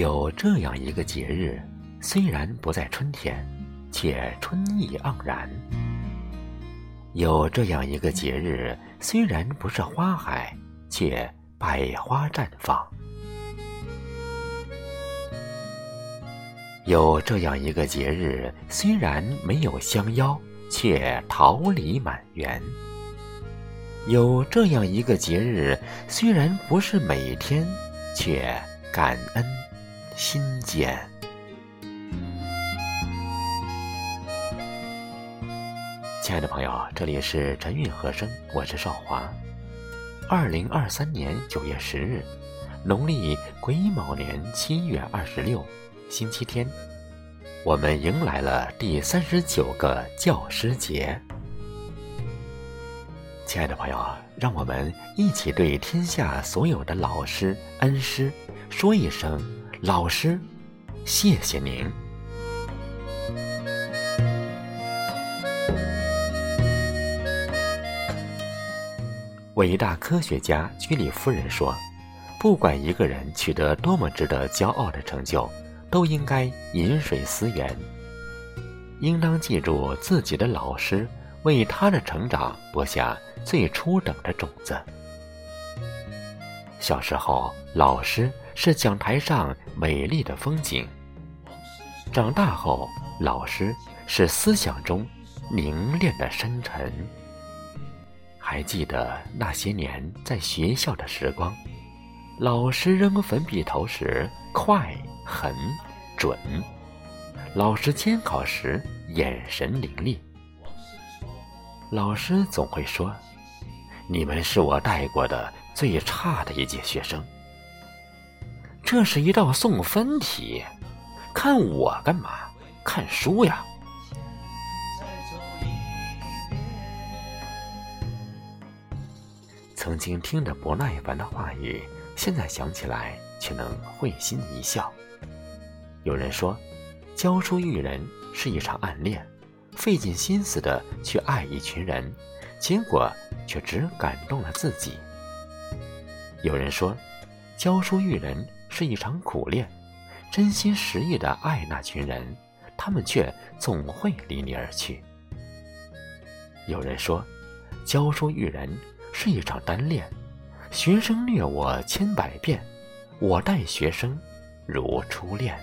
有这样一个节日，虽然不在春天，却春意盎然；有这样一个节日，虽然不是花海，却百花绽放；有这样一个节日，虽然没有相邀，却桃李满园；有这样一个节日，虽然不是每天，却感恩。心间，亲爱的朋友，这里是陈韵和声，我是少华。二零二三年九月十日，农历癸卯年七月二十六，星期天，我们迎来了第三十九个教师节。亲爱的朋友，让我们一起对天下所有的老师、恩师说一声。老师，谢谢您。伟大科学家居里夫人说：“不管一个人取得多么值得骄傲的成就，都应该饮水思源，应当记住自己的老师为他的成长播下最初等的种子。”小时候，老师。是讲台上美丽的风景。长大后，老师是思想中凝练的深沉。还记得那些年在学校的时光，老师扔粉笔头时快、狠、准；老师监考时眼神凌厉。老师总会说：“你们是我带过的最差的一届学生。”这是一道送分题，看我干嘛？看书呀！曾经听着不耐烦的话语，现在想起来却能会心一笑。有人说，教书育人是一场暗恋，费尽心思的去爱一群人，结果却只感动了自己。有人说，教书育人。是一场苦练，真心实意的爱那群人，他们却总会离你而去。有人说，教书育人是一场单恋，学生虐我千百遍，我待学生如初恋。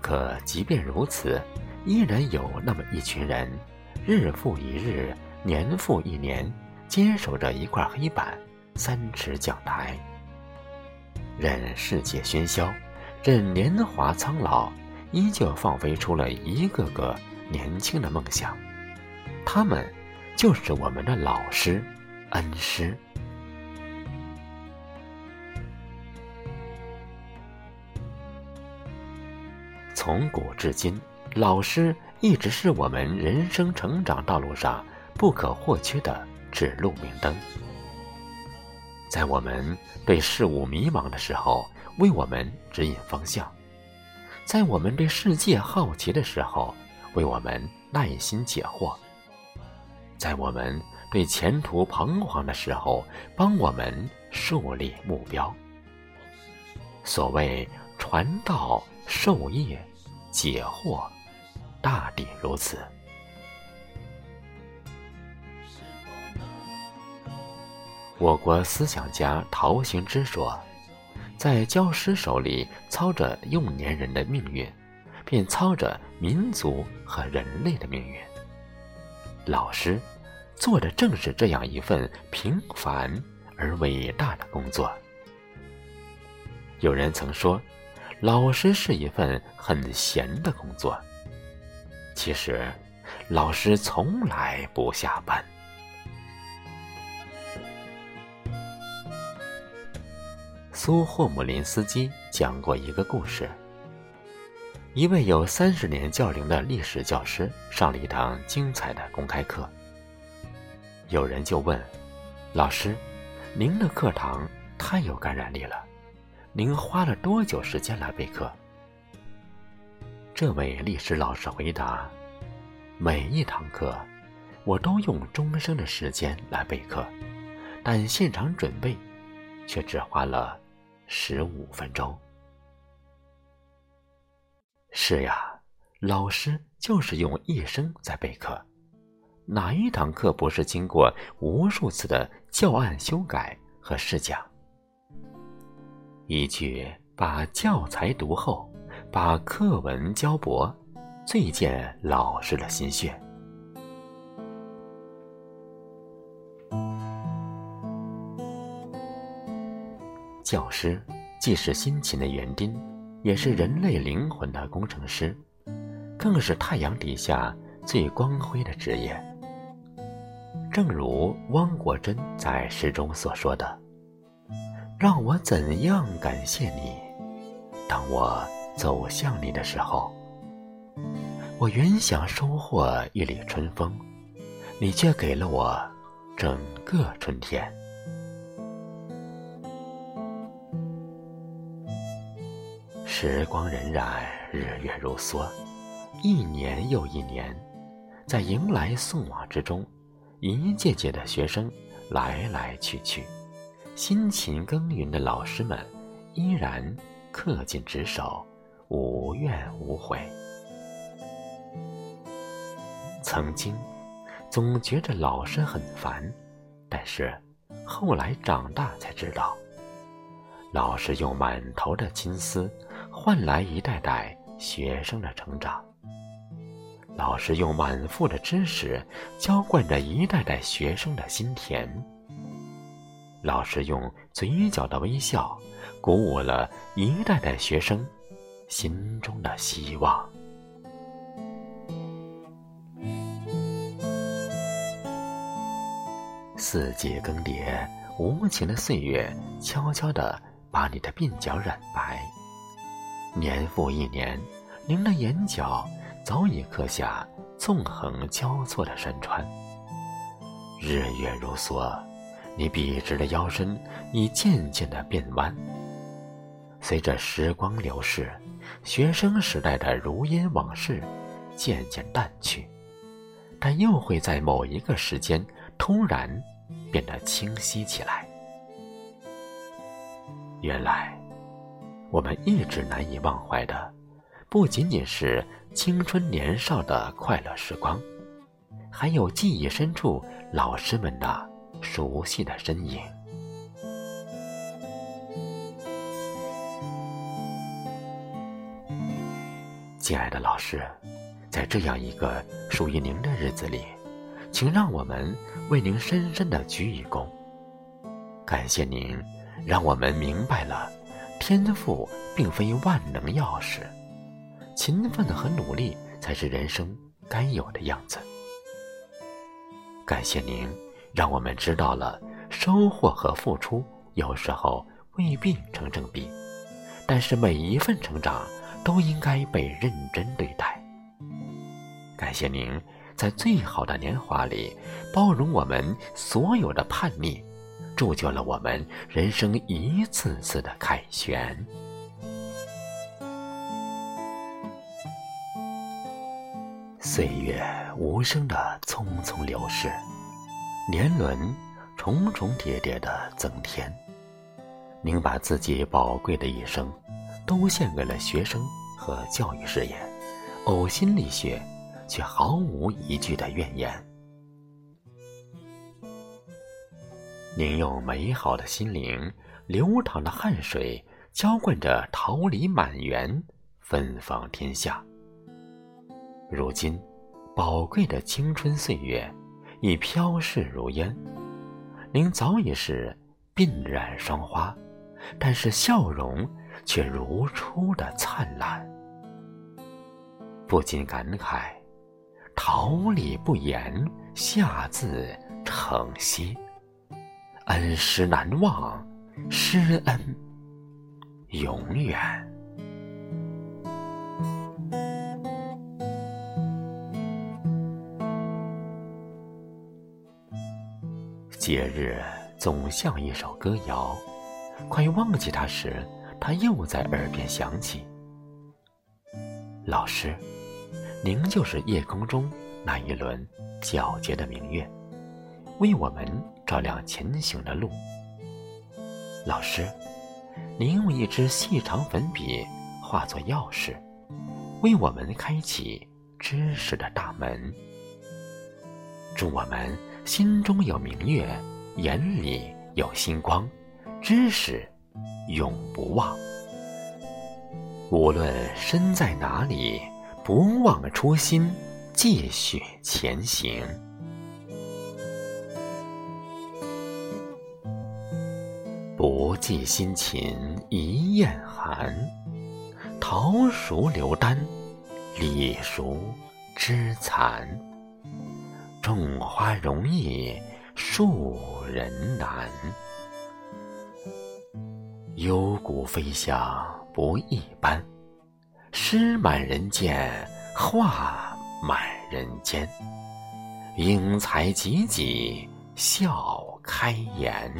可即便如此，依然有那么一群人，日复一日，年复一年，坚守着一块黑板。三尺讲台，任世界喧嚣，任年华苍老，依旧放飞出了一个个年轻的梦想。他们，就是我们的老师、恩师。从古至今，老师一直是我们人生成长道路上不可或缺的指路明灯。在我们对事物迷茫的时候，为我们指引方向；在我们对世界好奇的时候，为我们耐心解惑；在我们对前途彷徨的时候，帮我们树立目标。所谓传道授业解惑，大抵如此。我国思想家陶行知说：“在教师手里操着幼年人的命运，便操着民族和人类的命运。老师做的正是这样一份平凡而伟大的工作。”有人曾说：“老师是一份很闲的工作。”其实，老师从来不下班。苏霍姆林斯基讲过一个故事：一位有三十年教龄的历史教师上了一堂精彩的公开课。有人就问：“老师，您的课堂太有感染力了，您花了多久时间来备课？”这位历史老师回答：“每一堂课，我都用终生的时间来备课，但现场准备。”却只花了十五分钟。是呀，老师就是用一生在备课，哪一堂课不是经过无数次的教案修改和试讲？一句把教材读厚，把课文教薄，最见老师的心血。教师既是辛勤的园丁，也是人类灵魂的工程师，更是太阳底下最光辉的职业。正如汪国真在诗中所说的：“让我怎样感谢你？当我走向你的时候，我原想收获一缕春风，你却给了我整个春天。”时光荏苒，日月如梭，一年又一年，在迎来送往之中，一届届的学生来来去去，辛勤耕耘的老师们依然恪尽职守，无怨无悔。曾经，总觉着老师很烦，但是后来长大才知道，老师用满头的心思。换来一代代学生的成长。老师用满腹的知识浇灌着一代代学生的心田。老师用嘴角的微笑鼓舞了一代代学生心中的希望。四季更迭，无情的岁月悄悄地把你的鬓角染白。年复一年，您的眼角早已刻下纵横交错的山川。日月如梭，你笔直的腰身已渐渐的变弯。随着时光流逝，学生时代的如烟往事渐渐淡去，但又会在某一个时间突然变得清晰起来。原来。我们一直难以忘怀的，不仅仅是青春年少的快乐时光，还有记忆深处老师们的熟悉的身影。亲爱的老师，在这样一个属于您的日子里，请让我们为您深深的鞠一躬，感谢您，让我们明白了。天赋并非万能钥匙，勤奋和努力才是人生该有的样子。感谢您，让我们知道了收获和付出有时候未必成正比，但是每一份成长都应该被认真对待。感谢您在最好的年华里包容我们所有的叛逆。铸就了我们人生一次次的凯旋。岁月无声的匆匆流逝，年轮重重叠叠的增添。您把自己宝贵的一生，都献给了学生和教育事业，呕心沥血，却毫无一句的怨言。您用美好的心灵、流淌的汗水，浇灌着桃李满园，芬芳天下。如今，宝贵的青春岁月已飘逝如烟，您早已是鬓染霜花，但是笑容却如初的灿烂。不禁感慨：桃李不言，下自成蹊。恩师难忘，师恩永远。节日总像一首歌谣，快忘记它时，它又在耳边响起。老师，您就是夜空中那一轮皎洁的明月，为我们。照亮前行的路。老师，您用一支细长粉笔化作钥匙，为我们开启知识的大门。祝我们心中有明月，眼里有星光，知识永不忘。无论身在哪里，不忘初心，继续前行。不计辛勤一雁寒，桃熟流丹，李熟枝残。种花容易树人难，幽谷飞翔不一般。诗满人间，画满人间。英才济济，笑开颜。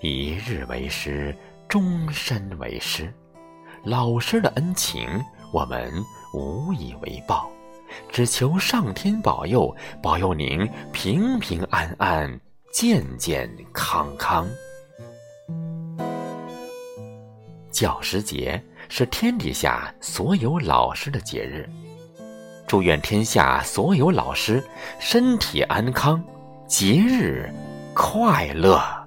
一日为师，终身为师。老师的恩情，我们无以为报。只求上天保佑，保佑您平平安安、健健康康。教师节是天底下所有老师的节日，祝愿天下所有老师身体安康，节日快乐。